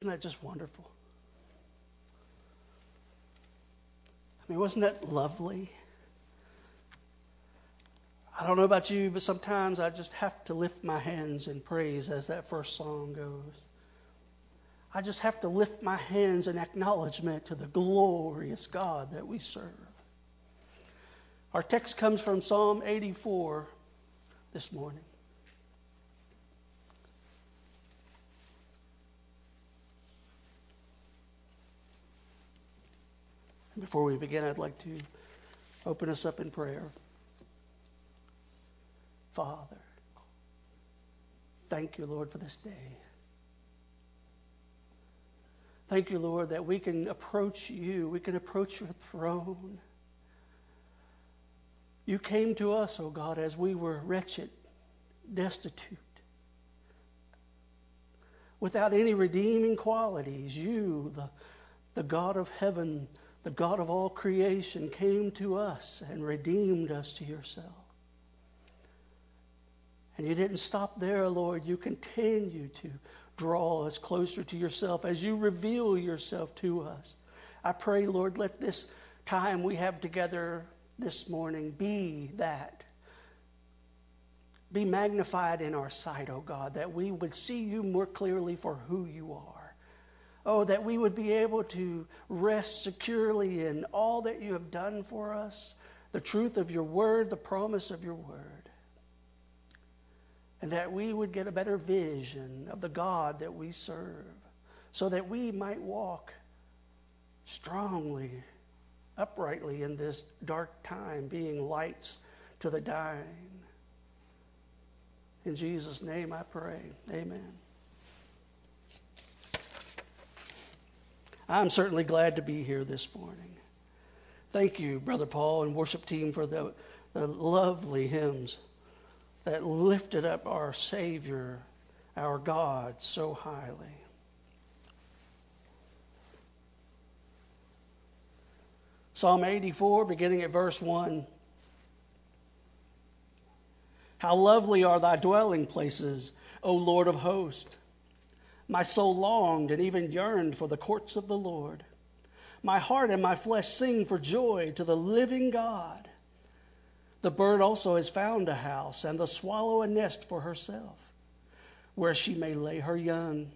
Isn't that just wonderful? I mean, wasn't that lovely? I don't know about you, but sometimes I just have to lift my hands in praise as that first song goes. I just have to lift my hands in acknowledgement to the glorious God that we serve. Our text comes from Psalm 84 this morning. Before we begin, I'd like to open us up in prayer. Father, thank you, Lord, for this day. Thank you, Lord, that we can approach you, we can approach your throne. You came to us, O oh God, as we were wretched, destitute, without any redeeming qualities. You, the, the God of heaven, the God of all creation, came to us and redeemed us to yourself. And you didn't stop there, Lord. You continue to draw us closer to yourself as you reveal yourself to us. I pray, Lord, let this time we have together this morning be that. Be magnified in our sight, O oh God, that we would see you more clearly for who you are. Oh, that we would be able to rest securely in all that you have done for us, the truth of your word, the promise of your word. And that we would get a better vision of the God that we serve, so that we might walk strongly, uprightly in this dark time, being lights to the dying. In Jesus' name I pray. Amen. I'm certainly glad to be here this morning. Thank you, Brother Paul and worship team, for the, the lovely hymns that lifted up our Savior, our God, so highly. Psalm 84, beginning at verse 1. How lovely are thy dwelling places, O Lord of hosts! My soul longed and even yearned for the courts of the Lord. My heart and my flesh sing for joy to the living God. The bird also has found a house, and the swallow a nest for herself, where she may lay her young.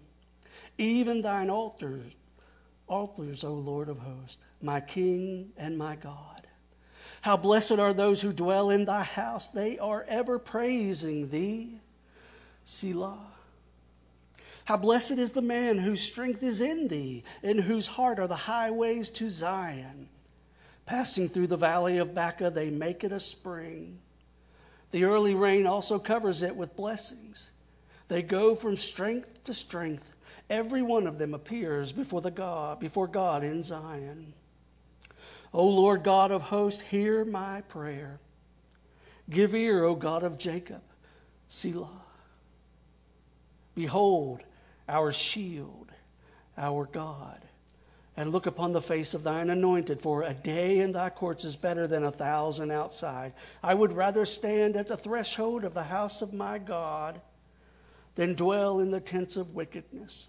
Even thine altars, altars, O Lord of hosts, my King and my God. How blessed are those who dwell in thy house. They are ever praising thee. Selah. How blessed is the man whose strength is in thee, in whose heart are the highways to Zion. Passing through the valley of Baca, they make it a spring. The early rain also covers it with blessings. They go from strength to strength. Every one of them appears before the God, before God in Zion. O Lord God of hosts, hear my prayer. Give ear, O God of Jacob. Selah. Behold, our shield, our God. And look upon the face of thine anointed, for a day in thy courts is better than a thousand outside. I would rather stand at the threshold of the house of my God than dwell in the tents of wickedness.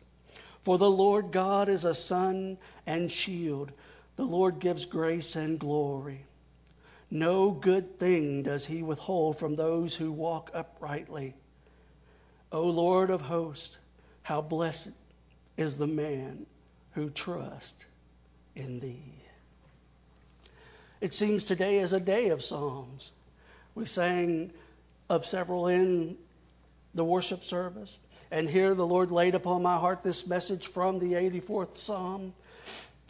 For the Lord God is a sun and shield. The Lord gives grace and glory. No good thing does he withhold from those who walk uprightly. O Lord of hosts, how blessed is the man who trusts in thee. It seems today is a day of Psalms. We sang of several in the worship service. And here the Lord laid upon my heart this message from the 84th Psalm.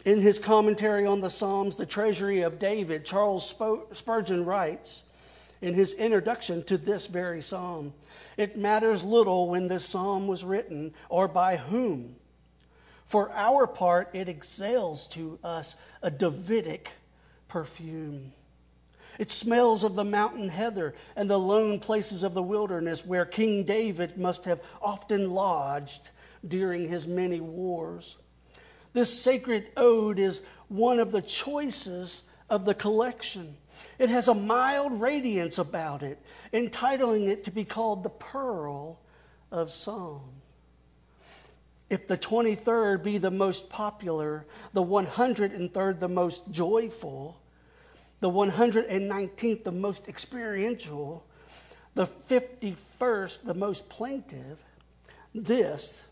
In his commentary on the Psalms, The Treasury of David, Charles Spurgeon writes in his introduction to this very Psalm it matters little when this psalm was written or by whom. For our part, it exhales to us a Davidic perfume. It smells of the mountain heather and the lone places of the wilderness where King David must have often lodged during his many wars. This sacred ode is one of the choicest of the collection. It has a mild radiance about it, entitling it to be called the Pearl of Psalm. if the 23rd be the most popular, the 103rd the most joyful, the 119th the most experiential, the 51st the most plaintive, this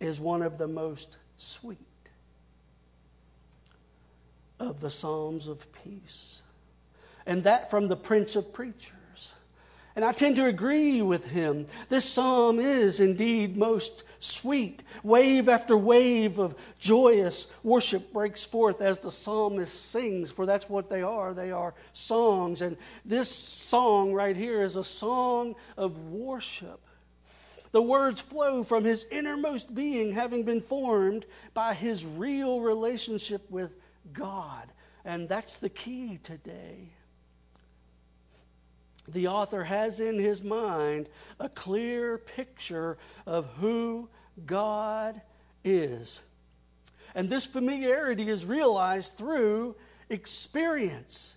is one of the most sweet of the Psalms of peace. And that from the Prince of Preachers. And I tend to agree with him. This psalm is indeed most sweet. Wave after wave of joyous worship breaks forth as the psalmist sings, for that's what they are. They are songs. And this song right here is a song of worship. The words flow from his innermost being, having been formed by his real relationship with God. And that's the key today. The author has in his mind a clear picture of who God is. And this familiarity is realized through experience.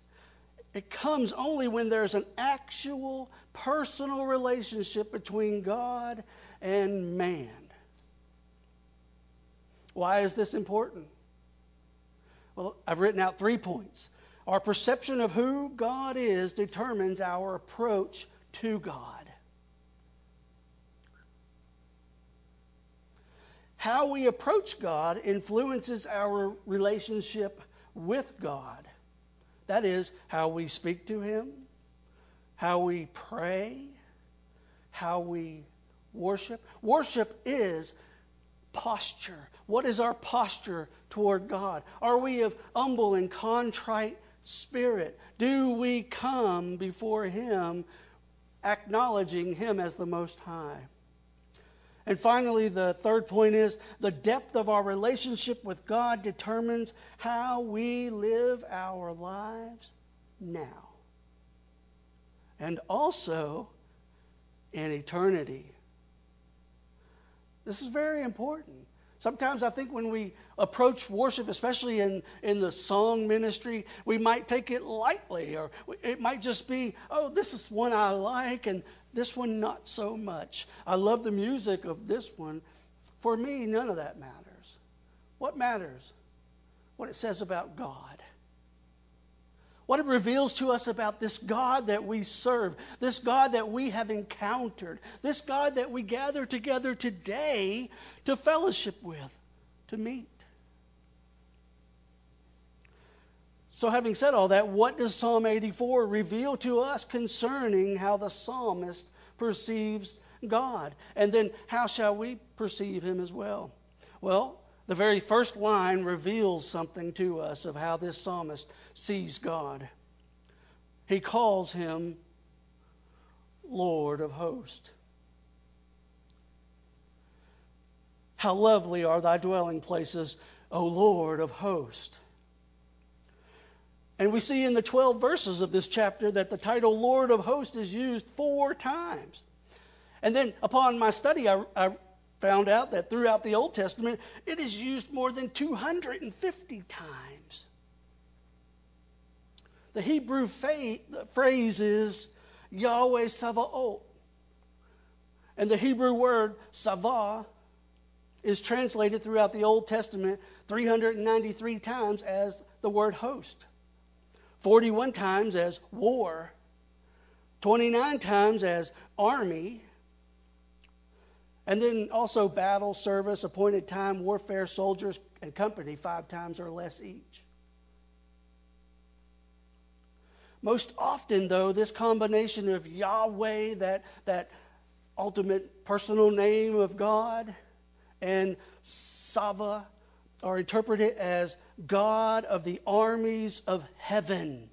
It comes only when there's an actual personal relationship between God and man. Why is this important? Well, I've written out three points. Our perception of who God is determines our approach to God. How we approach God influences our relationship with God. That is, how we speak to Him, how we pray, how we worship. Worship is posture. What is our posture toward God? Are we of humble and contrite spirit? Do we come before Him acknowledging Him as the Most High? And finally, the third point is the depth of our relationship with God determines how we live our lives now. And also in eternity. This is very important. Sometimes I think when we approach worship, especially in, in the song ministry, we might take it lightly, or it might just be, oh, this is one I like, and this one not so much. I love the music of this one. For me, none of that matters. What matters? What it says about God what it reveals to us about this God that we serve, this God that we have encountered, this God that we gather together today to fellowship with, to meet. So, having said all that, what does Psalm 84 reveal to us concerning how the psalmist perceives God? And then, how shall we perceive him as well? Well, the very first line reveals something to us of how this psalmist sees God. He calls him Lord of hosts. How lovely are thy dwelling places, O Lord of hosts. And we see in the 12 verses of this chapter that the title Lord of hosts is used four times. And then upon my study, I, I found out that throughout the Old Testament, it is used more than 250 times. The Hebrew phrase is Yahweh Savaot. And the Hebrew word Savah is translated throughout the Old Testament 393 times as the word host, 41 times as war, 29 times as army, and then also battle, service, appointed time, warfare, soldiers, and company, five times or less each. Most often, though, this combination of Yahweh, that, that ultimate personal name of God, and Sava are interpreted as God of the armies of heaven.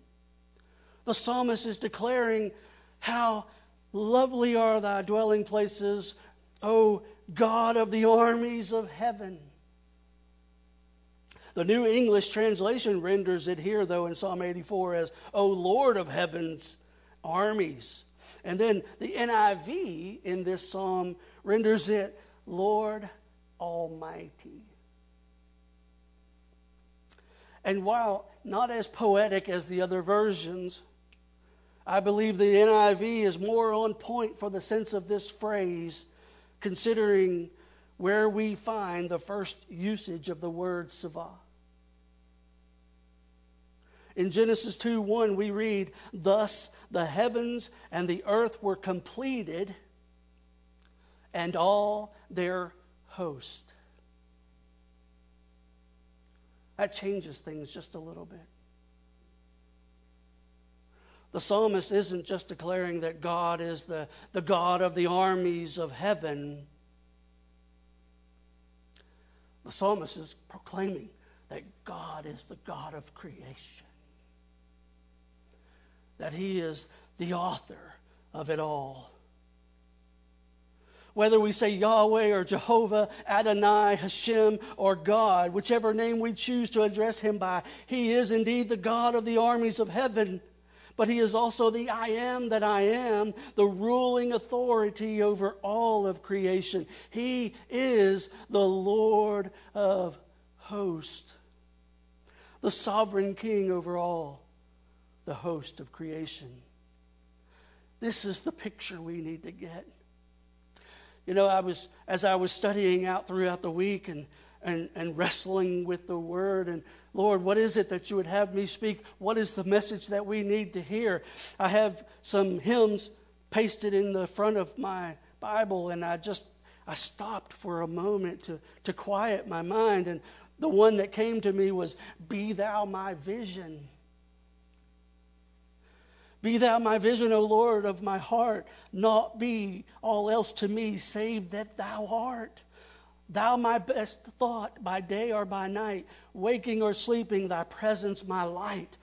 The psalmist is declaring how lovely are thy dwelling places, O God of the armies of heaven. The New English translation renders it here, though, in Psalm 84 as, O Lord of heaven's armies. And then the NIV in this psalm renders it, Lord Almighty. And while not as poetic as the other versions, I believe the NIV is more on point for the sense of this phrase considering where we find the first usage of the word Savah. In Genesis 2 1, we read, Thus the heavens and the earth were completed, and all their host. That changes things just a little bit. The psalmist isn't just declaring that God is the, the God of the armies of heaven. The psalmist is proclaiming that God is the God of creation, that He is the author of it all. Whether we say Yahweh or Jehovah, Adonai, Hashem, or God, whichever name we choose to address Him by, He is indeed the God of the armies of heaven but he is also the I am that I am, the ruling authority over all of creation. He is the Lord of hosts, the sovereign king over all the host of creation. This is the picture we need to get. You know, I was as I was studying out throughout the week and and, and wrestling with the word and Lord, what is it that you would have me speak? What is the message that we need to hear? I have some hymns pasted in the front of my Bible, and I just I stopped for a moment to, to quiet my mind. And the one that came to me was, Be thou my vision. Be thou my vision, O Lord, of my heart, not be all else to me save that thou art. Thou my best thought by day or by night, waking or sleeping, thy presence my light.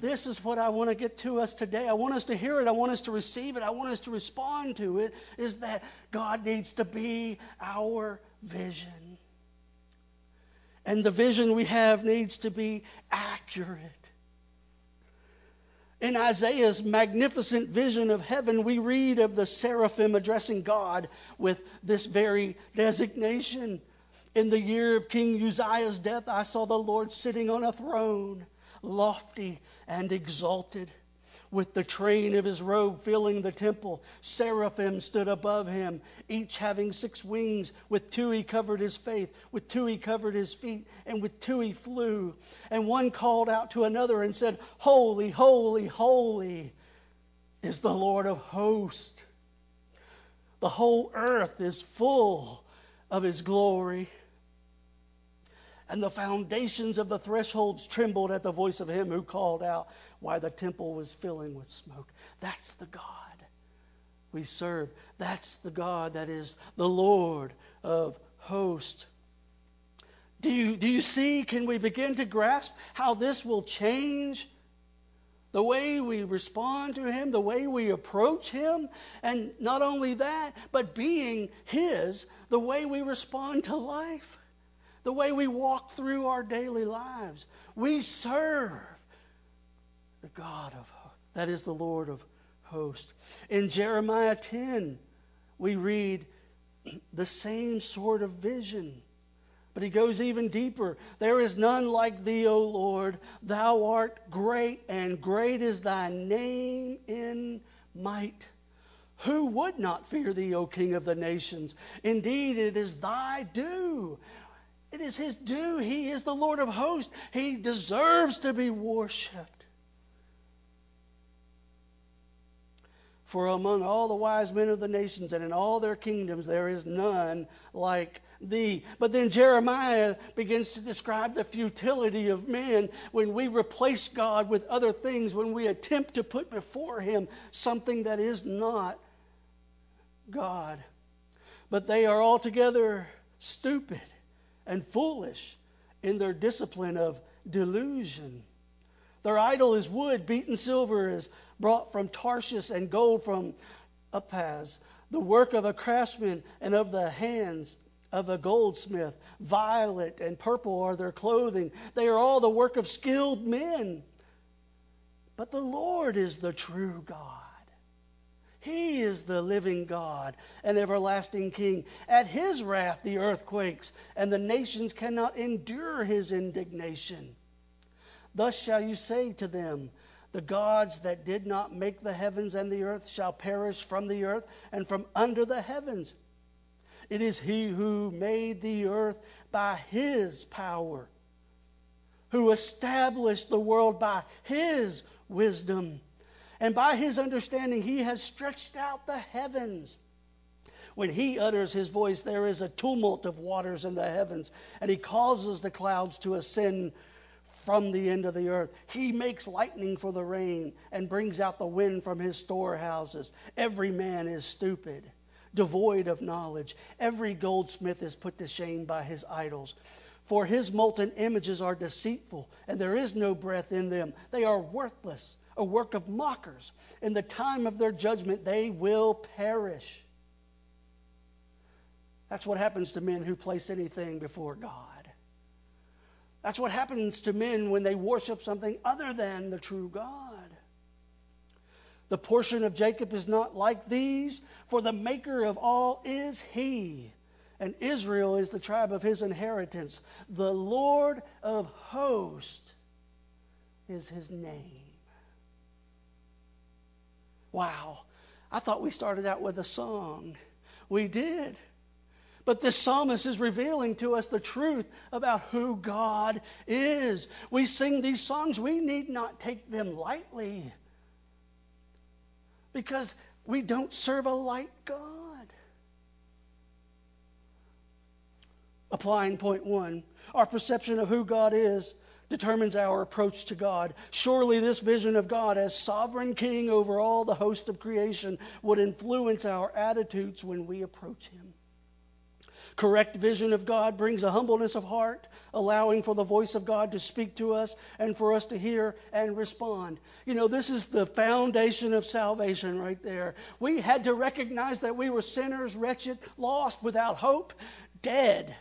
This is what I want to get to us today. I want us to hear it. I want us to receive it. I want us to respond to it. Is that God needs to be our vision. And the vision we have needs to be accurate. In Isaiah's magnificent vision of heaven, we read of the seraphim addressing God with this very designation. In the year of King Uzziah's death, I saw the Lord sitting on a throne, lofty and exalted with the train of his robe filling the temple. Seraphim stood above him, each having six wings. With two he covered his face, with two he covered his feet, and with two he flew. And one called out to another and said, Holy, holy, holy is the Lord of hosts. The whole earth is full of his glory and the foundations of the thresholds trembled at the voice of him who called out while the temple was filling with smoke. That's the God we serve. That's the God that is the Lord of hosts. Do you, do you see? Can we begin to grasp how this will change the way we respond to Him, the way we approach Him? And not only that, but being His, the way we respond to life the way we walk through our daily lives. We serve the God of that is the Lord of hosts. In Jeremiah 10, we read the same sort of vision. But he goes even deeper. There is none like thee, O Lord. Thou art great, and great is thy name in might. Who would not fear thee, O King of the nations? Indeed, it is thy due it is his due. He is the Lord of hosts. He deserves to be worshiped. For among all the wise men of the nations and in all their kingdoms, there is none like thee. But then Jeremiah begins to describe the futility of man when we replace God with other things, when we attempt to put before him something that is not God. But they are altogether stupid and foolish in their discipline of delusion. Their idol is wood, beaten silver is brought from Tarshish, and gold from Uphaz, the work of a craftsman and of the hands of a goldsmith. Violet and purple are their clothing. They are all the work of skilled men. But the Lord is the true God. He is the living God and everlasting King. At his wrath the earth quakes, and the nations cannot endure his indignation. Thus shall you say to them, The gods that did not make the heavens and the earth shall perish from the earth and from under the heavens. It is He who made the earth by His power, who established the world by His wisdom. And by His understanding, He has stretched out the heavens. When He utters His voice, there is a tumult of waters in the heavens, and He causes the clouds to ascend from the end of the earth. He makes lightning for the rain and brings out the wind from his storehouses. Every man is stupid, devoid of knowledge. Every goldsmith is put to shame by his idols. For his molten images are deceitful, and there is no breath in them. They are worthless, a work of mockers. In the time of their judgment, they will perish. That's what happens to men who place anything before God. That's what happens to men when they worship something other than the true God. The portion of Jacob is not like these, for the maker of all is he, and Israel is the tribe of his inheritance. The Lord of hosts is his name. Wow. I thought we started out with a song. We did. But this psalmist is revealing to us the truth about who God is. We sing these songs, we need not take them lightly because we don't serve a light God. Applying point one our perception of who God is determines our approach to God. Surely, this vision of God as sovereign king over all the host of creation would influence our attitudes when we approach Him. Correct vision of God brings a humbleness of heart, allowing for the voice of God to speak to us and for us to hear and respond. You know, this is the foundation of salvation right there. We had to recognize that we were sinners, wretched, lost, without hope, dead,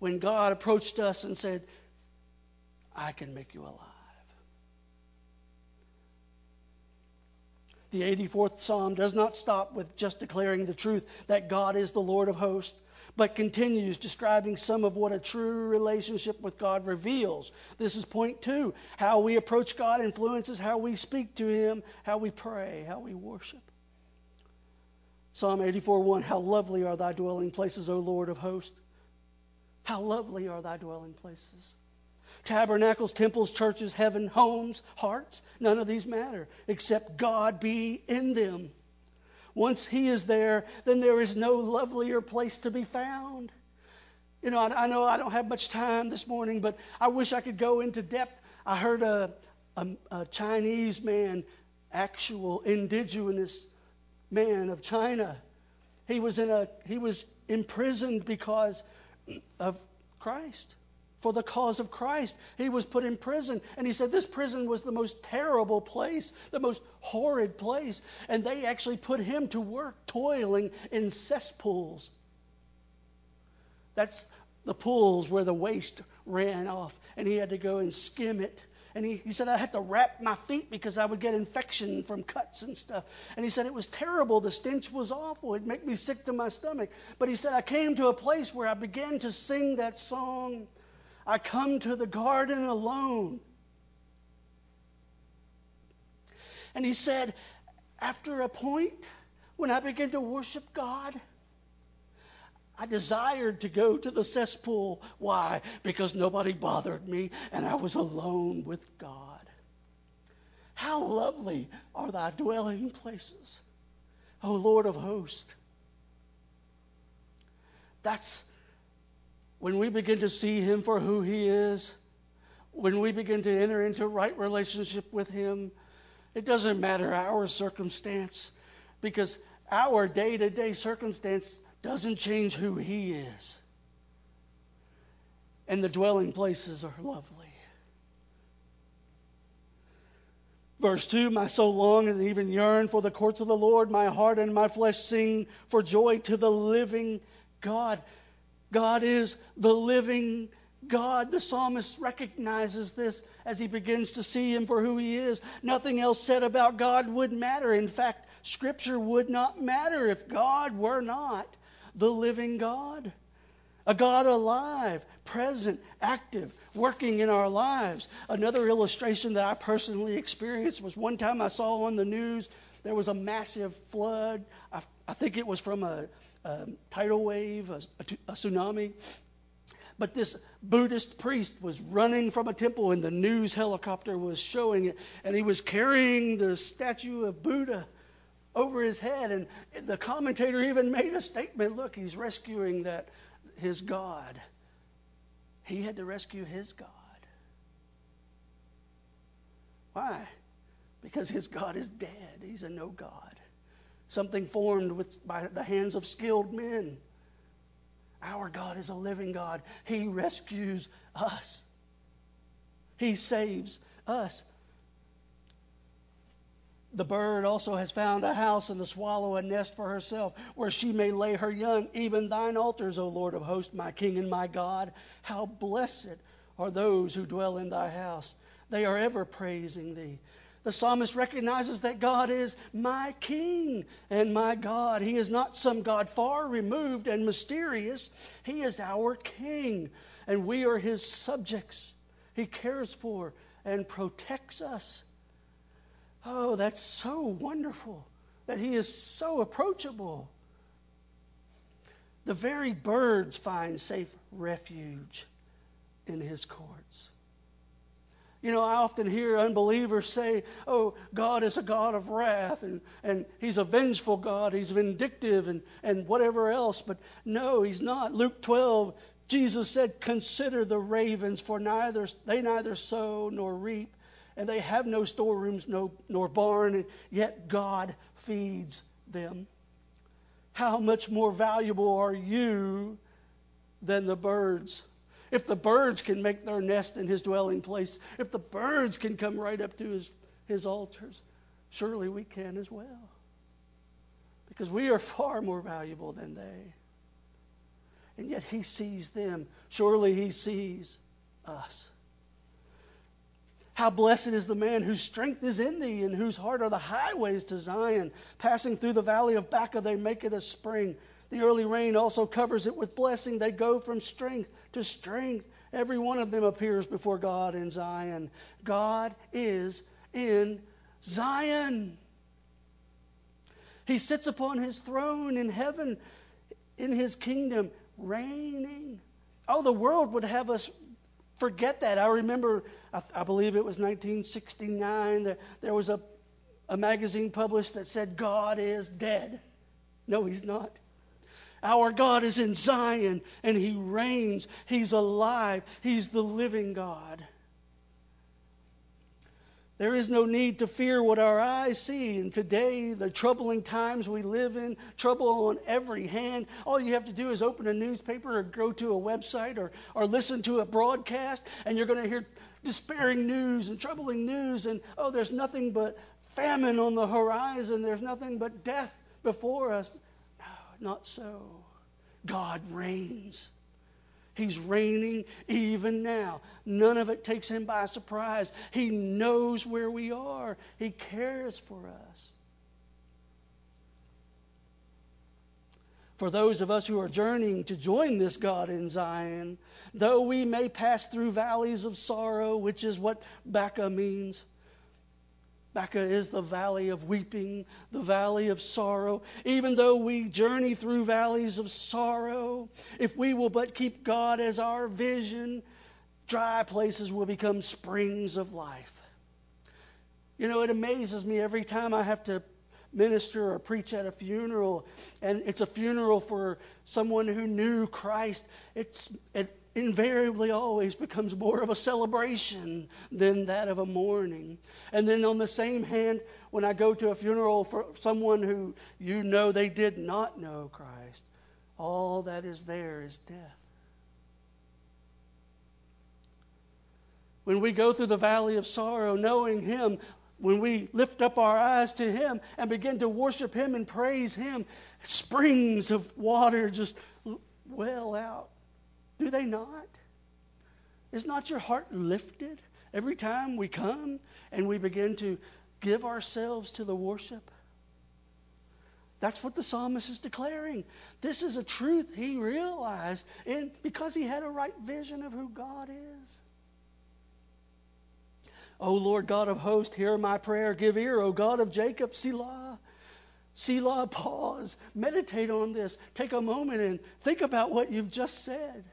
when God approached us and said, I can make you alive. The 84th Psalm does not stop with just declaring the truth that God is the Lord of hosts but continues describing some of what a true relationship with God reveals. This is point two. How we approach God influences how we speak to Him, how we pray, how we worship. Psalm 84 1 How lovely are thy dwelling places, O Lord of hosts! How lovely are thy dwelling places! Tabernacles, temples, churches, heaven, homes, hearts, none of these matter except God be in them. Once He is there, then there is no lovelier place to be found. You know, I, I know I don't have much time this morning, but I wish I could go into depth. I heard a, a, a Chinese man, actual indigenous man of China. He was in a he was imprisoned because of Christ for the cause of Christ. He was put in prison. And he said this prison was the most terrible place, the most horrid place. And they actually put him to work toiling in cesspools. That's the pools where the waste ran off. And he had to go and skim it. And he, he said, I had to wrap my feet because I would get infection from cuts and stuff. And he said, it was terrible. The stench was awful. It'd make me sick to my stomach. But he said, I came to a place where I began to sing that song I come to the garden alone. And he said, after a point, when I began to worship God, I desired to go to the cesspool. Why? Because nobody bothered me and I was alone with God. How lovely are thy dwelling places, O Lord of hosts. That's when we begin to see Him for who He is, when we begin to enter into right relationship with Him, it doesn't matter our circumstance because our day to day circumstance doesn't change who He is. And the dwelling places are lovely. Verse 2 My soul longed and even yearned for the courts of the Lord. My heart and my flesh sing for joy to the living God. God is the living God. The psalmist recognizes this as he begins to see him for who he is. Nothing else said about God would matter. In fact, Scripture would not matter if God were not the living God. A God alive, present, active, working in our lives. Another illustration that I personally experienced was one time I saw on the news there was a massive flood. I, I think it was from a, a tidal wave, a, a, a tsunami. But this Buddhist priest was running from a temple, and the news helicopter was showing it, and he was carrying the statue of Buddha over his head. And the commentator even made a statement look, he's rescuing that his God. He had to rescue his God. Why? Because his God is dead. He's a no God. Something formed with, by the hands of skilled men. Our God is a living God. He rescues us. He saves us. The bird also has found a house, and the swallow a nest for herself, where she may lay her young. Even thine altars, O Lord of hosts, my King and my God. How blessed are those who dwell in thy house. They are ever praising thee. The psalmist recognizes that God is my King and my God. He is not some God far removed and mysterious. He is our King, and we are His subjects. He cares for and protects us. Oh, that's so wonderful that He is so approachable. The very birds find safe refuge in His courts. You know, I often hear unbelievers say, oh, God is a God of wrath and, and He's a vengeful God, He's vindictive and, and whatever else. But no, He's not. Luke 12, Jesus said, Consider the ravens, for neither they neither sow nor reap, and they have no storerooms no, nor barn, and yet God feeds them. How much more valuable are you than the birds? If the birds can make their nest in his dwelling place, if the birds can come right up to his, his altars, surely we can as well. Because we are far more valuable than they. And yet he sees them. Surely he sees us. How blessed is the man whose strength is in thee, and whose heart are the highways to Zion. Passing through the valley of Baca, they make it a spring. The early rain also covers it with blessing. They go from strength to strength. Every one of them appears before God in Zion. God is in Zion. He sits upon his throne in heaven, in his kingdom, reigning. Oh, the world would have us forget that. I remember, I, I believe it was 1969, that there was a, a magazine published that said, God is dead. No, he's not. Our God is in Zion and He reigns. He's alive. He's the living God. There is no need to fear what our eyes see. And today, the troubling times we live in, trouble on every hand. All you have to do is open a newspaper or go to a website or, or listen to a broadcast, and you're going to hear despairing news and troubling news. And oh, there's nothing but famine on the horizon, there's nothing but death before us. Not so. God reigns. He's reigning even now. None of it takes him by surprise. He knows where we are, He cares for us. For those of us who are journeying to join this God in Zion, though we may pass through valleys of sorrow, which is what Baca means, Baca is the valley of weeping, the valley of sorrow. Even though we journey through valleys of sorrow, if we will but keep God as our vision, dry places will become springs of life. You know, it amazes me every time I have to minister or preach at a funeral, and it's a funeral for someone who knew Christ. It's, it invariably always becomes more of a celebration than that of a mourning. And then, on the same hand, when I go to a funeral for someone who you know they did not know Christ, all that is there is death. When we go through the valley of sorrow, knowing Him, when we lift up our eyes to Him and begin to worship Him and praise Him, springs of water just well out do they not? Is not your heart lifted every time we come and we begin to give ourselves to the worship? That's what the psalmist is declaring. This is a truth he realized in, because he had a right vision of who God is. O Lord God of hosts, hear my prayer. Give ear, O God of Jacob, Selah. Selah, pause. Meditate on this. Take a moment and think about what you've just said.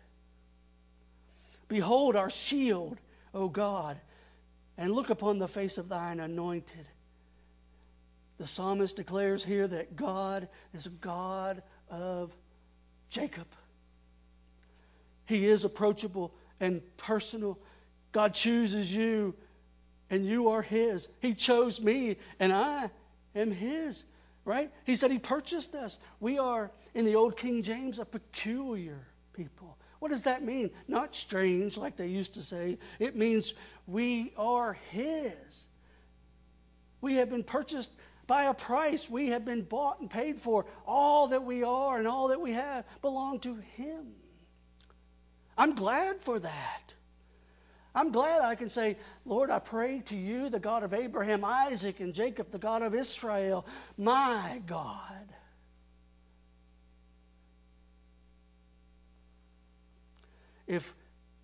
Behold our shield, O God, and look upon the face of thine anointed. The psalmist declares here that God is a God of Jacob. He is approachable and personal. God chooses you, and you are His. He chose me, and I am His. Right? He said He purchased us. We are, in the old King James, a peculiar people. What does that mean? Not strange, like they used to say. It means we are His. We have been purchased by a price. We have been bought and paid for. All that we are and all that we have belong to Him. I'm glad for that. I'm glad I can say, Lord, I pray to you, the God of Abraham, Isaac, and Jacob, the God of Israel, my God. If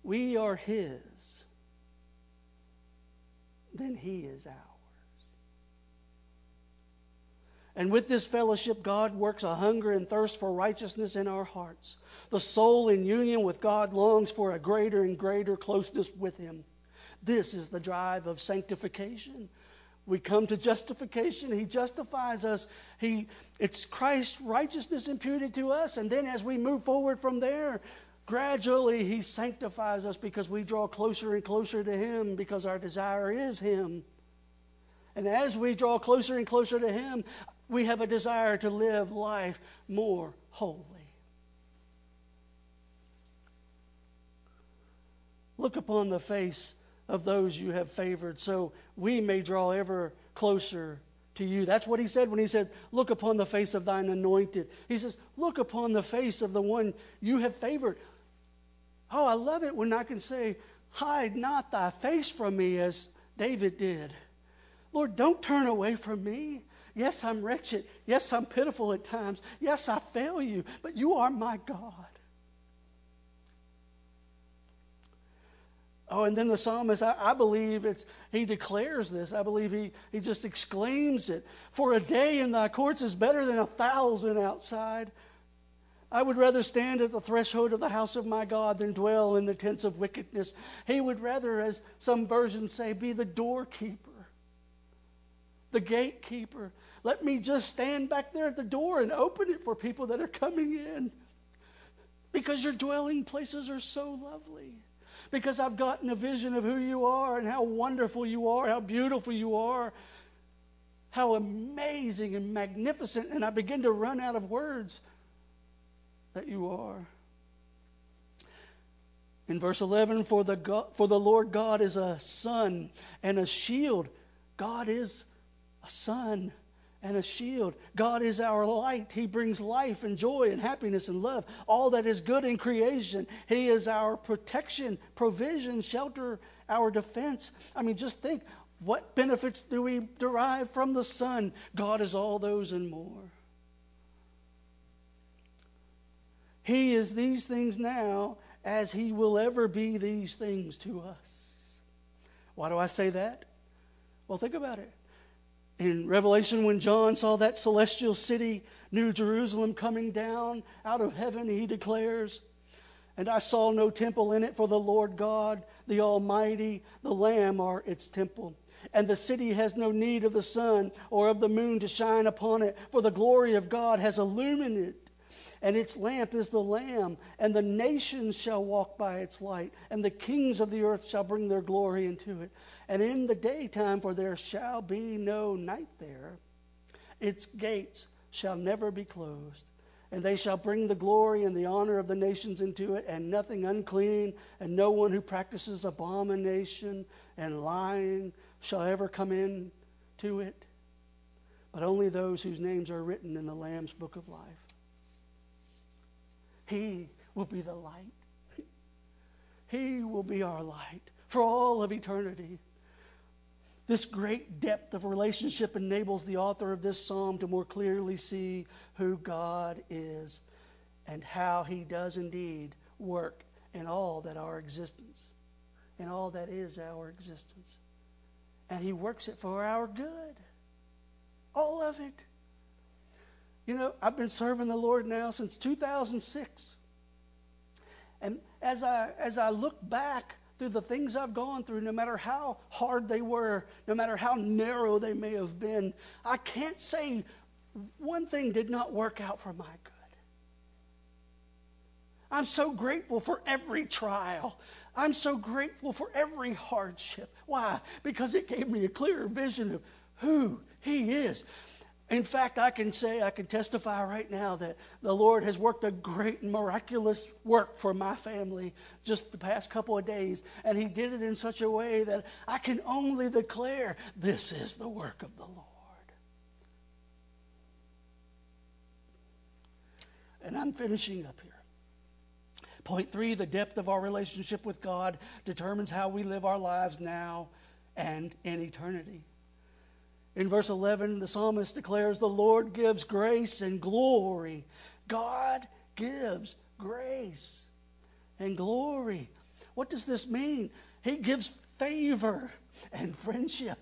we are His, then He is ours. And with this fellowship, God works a hunger and thirst for righteousness in our hearts. The soul in union with God longs for a greater and greater closeness with Him. This is the drive of sanctification. We come to justification. He justifies us. He, it's Christ's righteousness imputed to us. And then as we move forward from there, gradually He sanctifies us because we draw closer and closer to Him because our desire is Him. And as we draw closer and closer to Him, we have a desire to live life more holy. Look upon the face of those you have favored, so we may draw ever closer to you. That's what he said when he said, Look upon the face of thine anointed. He says, Look upon the face of the one you have favored. Oh, I love it when I can say, Hide not thy face from me, as David did. Lord, don't turn away from me. Yes, I'm wretched. Yes, I'm pitiful at times. Yes, I fail you, but you are my God. Oh, and then the psalmist, I, I, believe it's he declares this. I believe he, he just exclaims it. For a day in thy courts is better than a thousand outside. I would rather stand at the threshold of the house of my God than dwell in the tents of wickedness. He would rather, as some versions say, be the doorkeeper, the gatekeeper, let me just stand back there at the door and open it for people that are coming in. Because your dwelling places are so lovely. Because I've gotten a vision of who you are and how wonderful you are, how beautiful you are, how amazing and magnificent. And I begin to run out of words that you are. In verse 11, for the, God, for the Lord God is a sun and a shield. God is a sun and a shield. God is our light. He brings life and joy and happiness and love, all that is good in creation. He is our protection, provision, shelter, our defense. I mean, just think what benefits do we derive from the sun? God is all those and more. He is these things now as He will ever be these things to us. Why do I say that? Well, think about it. In Revelation, when John saw that celestial city, New Jerusalem, coming down out of heaven, he declares, And I saw no temple in it, for the Lord God, the Almighty, the Lamb are its temple. And the city has no need of the sun or of the moon to shine upon it, for the glory of God has illumined it and its lamp is the Lamb, and the nations shall walk by its light, and the kings of the earth shall bring their glory into it. And in the daytime, for there shall be no night there, its gates shall never be closed. And they shall bring the glory and the honor of the nations into it, and nothing unclean, and no one who practices abomination and lying shall ever come in to it, but only those whose names are written in the Lamb's book of life. He will be the light. He will be our light for all of eternity. This great depth of relationship enables the author of this psalm to more clearly see who God is and how he does indeed work in all that our existence, in all that is our existence. and He works it for our good. All of it. You know, I've been serving the Lord now since 2006. And as I as I look back through the things I've gone through, no matter how hard they were, no matter how narrow they may have been, I can't say one thing did not work out for my good. I'm so grateful for every trial. I'm so grateful for every hardship. Why? Because it gave me a clearer vision of who He is. In fact, I can say, I can testify right now that the Lord has worked a great and miraculous work for my family just the past couple of days. And He did it in such a way that I can only declare this is the work of the Lord. And I'm finishing up here. Point three the depth of our relationship with God determines how we live our lives now and in eternity. In verse 11, the psalmist declares, The Lord gives grace and glory. God gives grace and glory. What does this mean? He gives favor and friendship.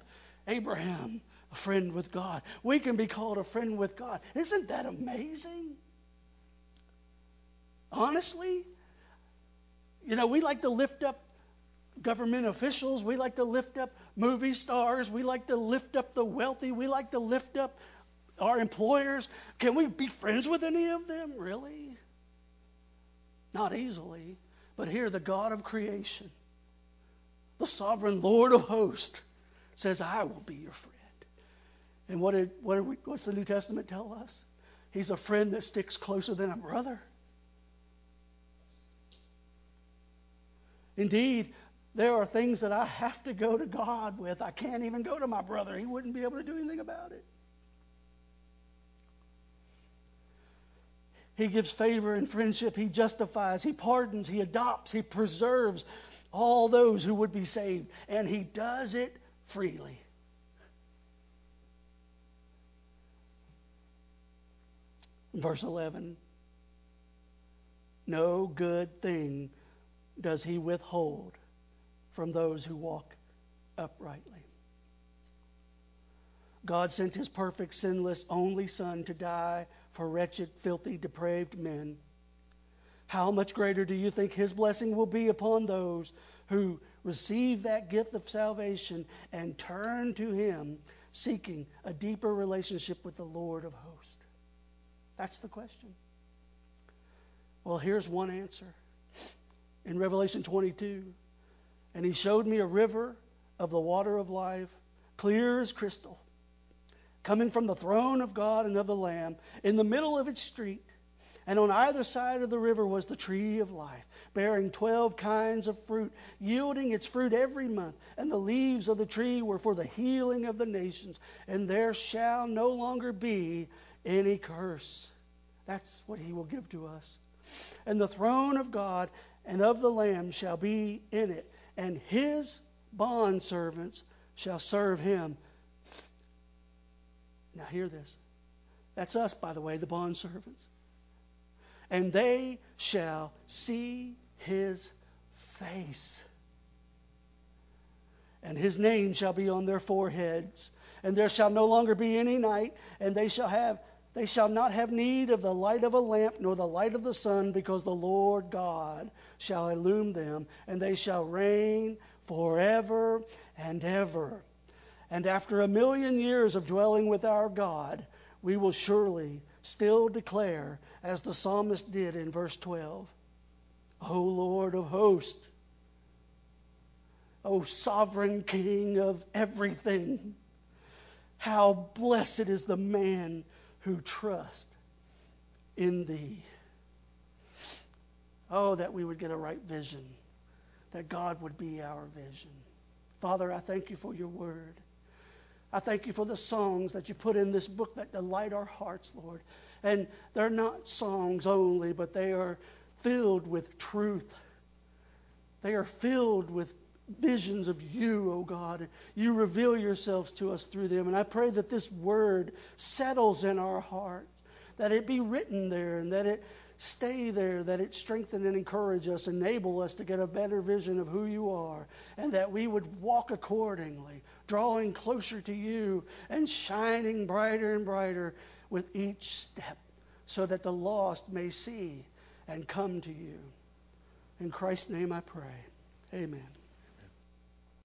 Abraham, a friend with God. We can be called a friend with God. Isn't that amazing? Honestly, you know, we like to lift up government officials. We like to lift up movie stars. We like to lift up the wealthy. We like to lift up our employers. Can we be friends with any of them? Really? Not easily. But here, the God of creation, the sovereign Lord of hosts, says, I will be your friend. And what did, what did we, what's the New Testament tell us? He's a friend that sticks closer than a brother. Indeed, there are things that I have to go to God with. I can't even go to my brother. He wouldn't be able to do anything about it. He gives favor and friendship. He justifies. He pardons. He adopts. He preserves all those who would be saved. And he does it freely. Verse 11 No good thing does he withhold from those who walk uprightly. God sent his perfect, sinless, only Son to die for wretched, filthy, depraved men. How much greater do you think his blessing will be upon those who receive that gift of salvation and turn to him, seeking a deeper relationship with the Lord of hosts? That's the question. Well, here's one answer. In Revelation 22, and he showed me a river of the water of life, clear as crystal, coming from the throne of God and of the Lamb. In the middle of its street, and on either side of the river was the tree of life, bearing twelve kinds of fruit, yielding its fruit every month. And the leaves of the tree were for the healing of the nations. And there shall no longer be any curse. That's what he will give to us. And the throne of God and of the Lamb shall be in it, and his bondservants shall serve him. Now, hear this. That's us, by the way, the bondservants. And they shall see his face. And his name shall be on their foreheads. And there shall no longer be any night, and they shall have they shall not have need of the light of a lamp nor the light of the sun, because the Lord God shall illume them, and they shall reign forever and ever. And after a million years of dwelling with our God, we will surely still declare, as the psalmist did in verse 12, O Lord of hosts, O sovereign King of everything, how blessed is the man who trust in thee. Oh, that we would get a right vision, that God would be our vision. Father, I thank you for your word. I thank you for the songs that you put in this book that delight our hearts, Lord. And they're not songs only, but they are filled with truth. They are filled with visions of you, O oh God. You reveal yourselves to us through them. And I pray that this word settles in our hearts, that it be written there, and that it stay there, that it strengthen and encourage us, enable us to get a better vision of who you are, and that we would walk accordingly, drawing closer to you and shining brighter and brighter with each step, so that the lost may see and come to you. In Christ's name I pray. Amen.